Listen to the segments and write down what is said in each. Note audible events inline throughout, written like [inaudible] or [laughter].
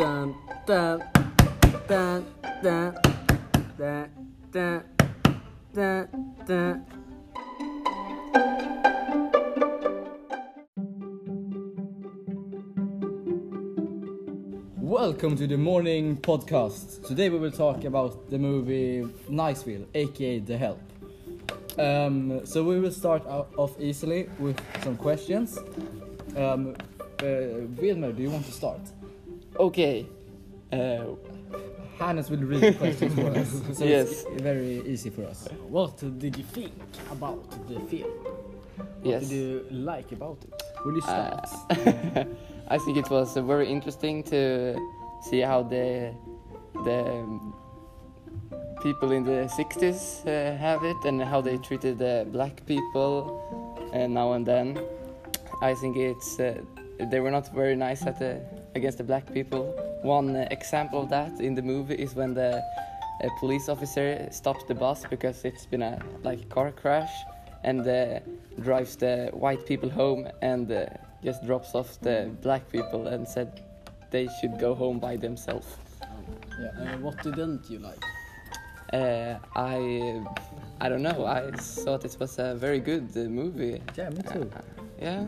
dun, dun, dun, dun, dun, dun, dun, dun. Welcome to the morning podcast. Today we will talk about the movie Niceville, aka The Help. Um, so we will start off easily with some questions. Um, uh, Wilmer, do you want to start? Okay. Uh, Hannes will read the questions for us, [laughs] so Yes. it's very easy for us. What did you think about the film? What yes. did you like about it? Will you Uh, start? [laughs] I think it was uh, very interesting to see how the the um, people in the 60s uh, have it and how they treated the black people uh, now and then. I think it's uh, they were not very nice at the against the black people. One uh, example of that in the movie is when the uh, police officer stops the bus because it's been a like car crash and uh, drives the white people home and uh, just drops off the black people and said they should go home by themselves. Yeah. Uh, what didn't you like? Uh, I I don't know. I thought it was a very good movie. Yeah, me too. Yeah.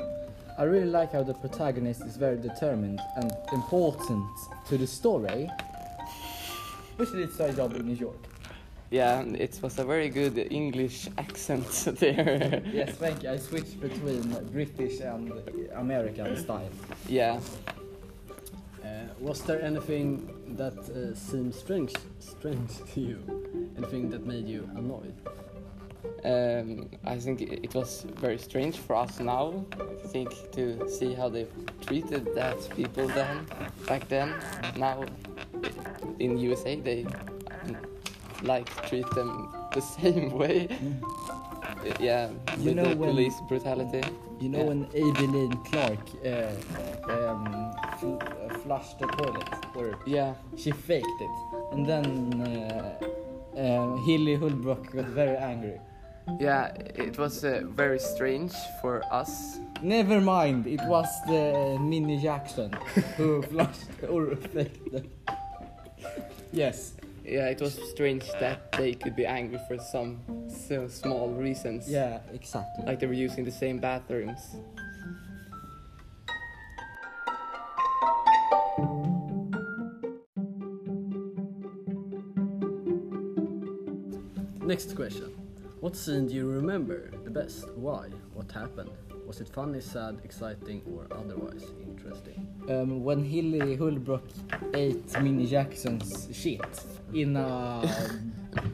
I really like how the protagonist is very determined and important to the story. Which did its job in New York. Yeah, it was a very good English accent [laughs] there. Yes, thank you. I switched between British and American style. yeah. Uh, was there anything that uh, seemed strange, strange to you? Anything that made you annoyed? Um, I think it was very strange for us now. I think to see how they treated that people then, back then. Now, in USA, they um, like treat them the [laughs] same way. Yeah, You with know the when- police brutality. You know Yeah. when Aibileen Clark uh, um, fl- uh, flushed the toilet, or Yeah, she faked it, and then uh, uh, Hilly Holbrook got very angry. Yeah, it was uh, very strange for us. Never mind, it was the Minny Jackson who [laughs] flushed or it. Yes, Yeah, it was strange that they could be angry for some so small reasons. yeah, exactly. Like they were using the same bathrooms. Next question. What scene do you remember the best? Why? What happened? Was it funny, sad, exciting, or otherwise interesting? Um, when Hilly Holbrook ate Minny Jackson's shit in a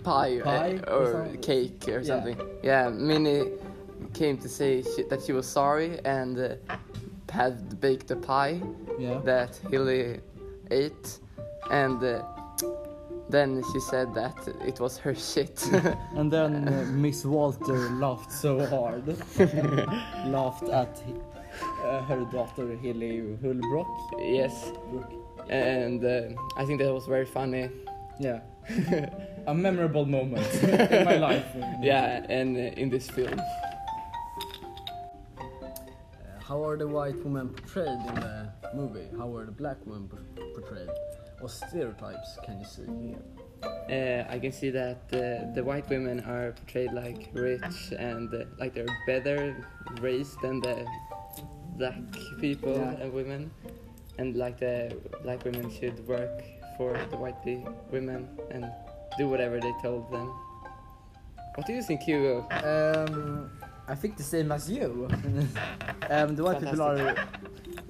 pie, [laughs] Pie uh, or or cake or Yeah. something. Yeah, Minny came to say she, that she was sorry and uh, had baked a pie yeah. that Hilly ate, and uh, then she said that it was her shit. [laughs] And then uh, Miss Walter laughed so hard, [laughs] laughed at uh, her daughter Hilly Holbrook. yes, Brook. and uh, I think that was very funny. Yeah, [laughs] a memorable moment in my life. Yeah, and uh, in this film. Uh, how are the white women portrayed in the movie? How are the black women portrayed? What stereotypes can you see here? Uh, I can see that uh, the white women are portrayed like rich and uh, like they're better raised than the black people Yeah. and women, and like the black women should work for the white women and do whatever they told them. What do you think, Hugo? Um, I think the same as you. [laughs] um, the white people are,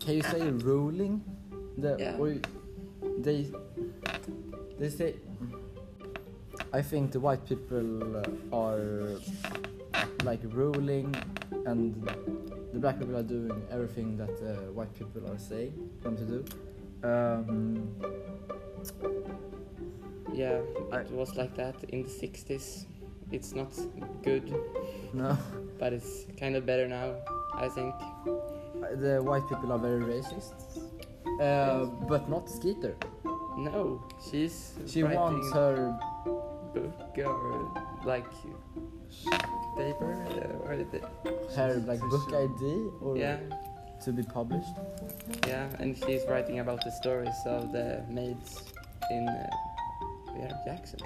can you say ruling? The, Yeah. They, they say. I think the white people uh, are like ruling, and the black people are doing everything that uh, white people are saying them to do. Um, Yeah, it was like that in the 60s. It's not good, no, but it's kind of better now, I think. the white people are very racist, uh, but not Skeeter. No, she's She wants her book or like paper uh, or the, her like book ID or yeah to be published. Yeah, and she's writing about the stories of the maids in uh, Jackson.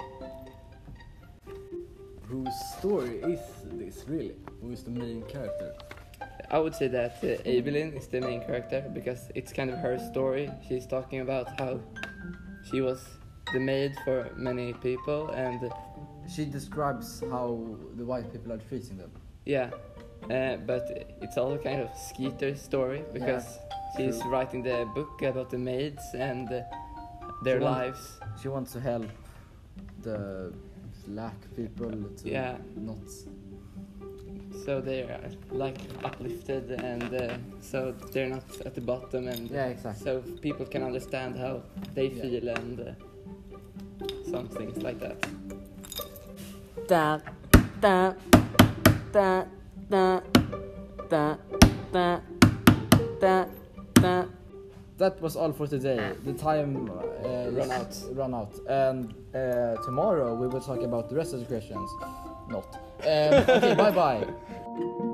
Whose story is this really? Who is the main character? I would say that uh, Evelyn is the main character because it's kind of her story. She's talking about how she was the maid for many people, and She describes how the white people are treating them. yeah, uh, but it's all kind of Skeeter's story because she's true. writing the book about the maids and uh, their She lives. She wants to help the black people to Yeah. not so they're like uplifted and uh, so they're not at the bottom and yeah, exactly. so people can understand how they yeah. feel and uh, some things like that. Da, da, da, da, da, da, da, da. That was all for today. The time uh, run out. Run out. And uh, tomorrow we will talk about the rest of the questions. Not. Um, okay, bye bye.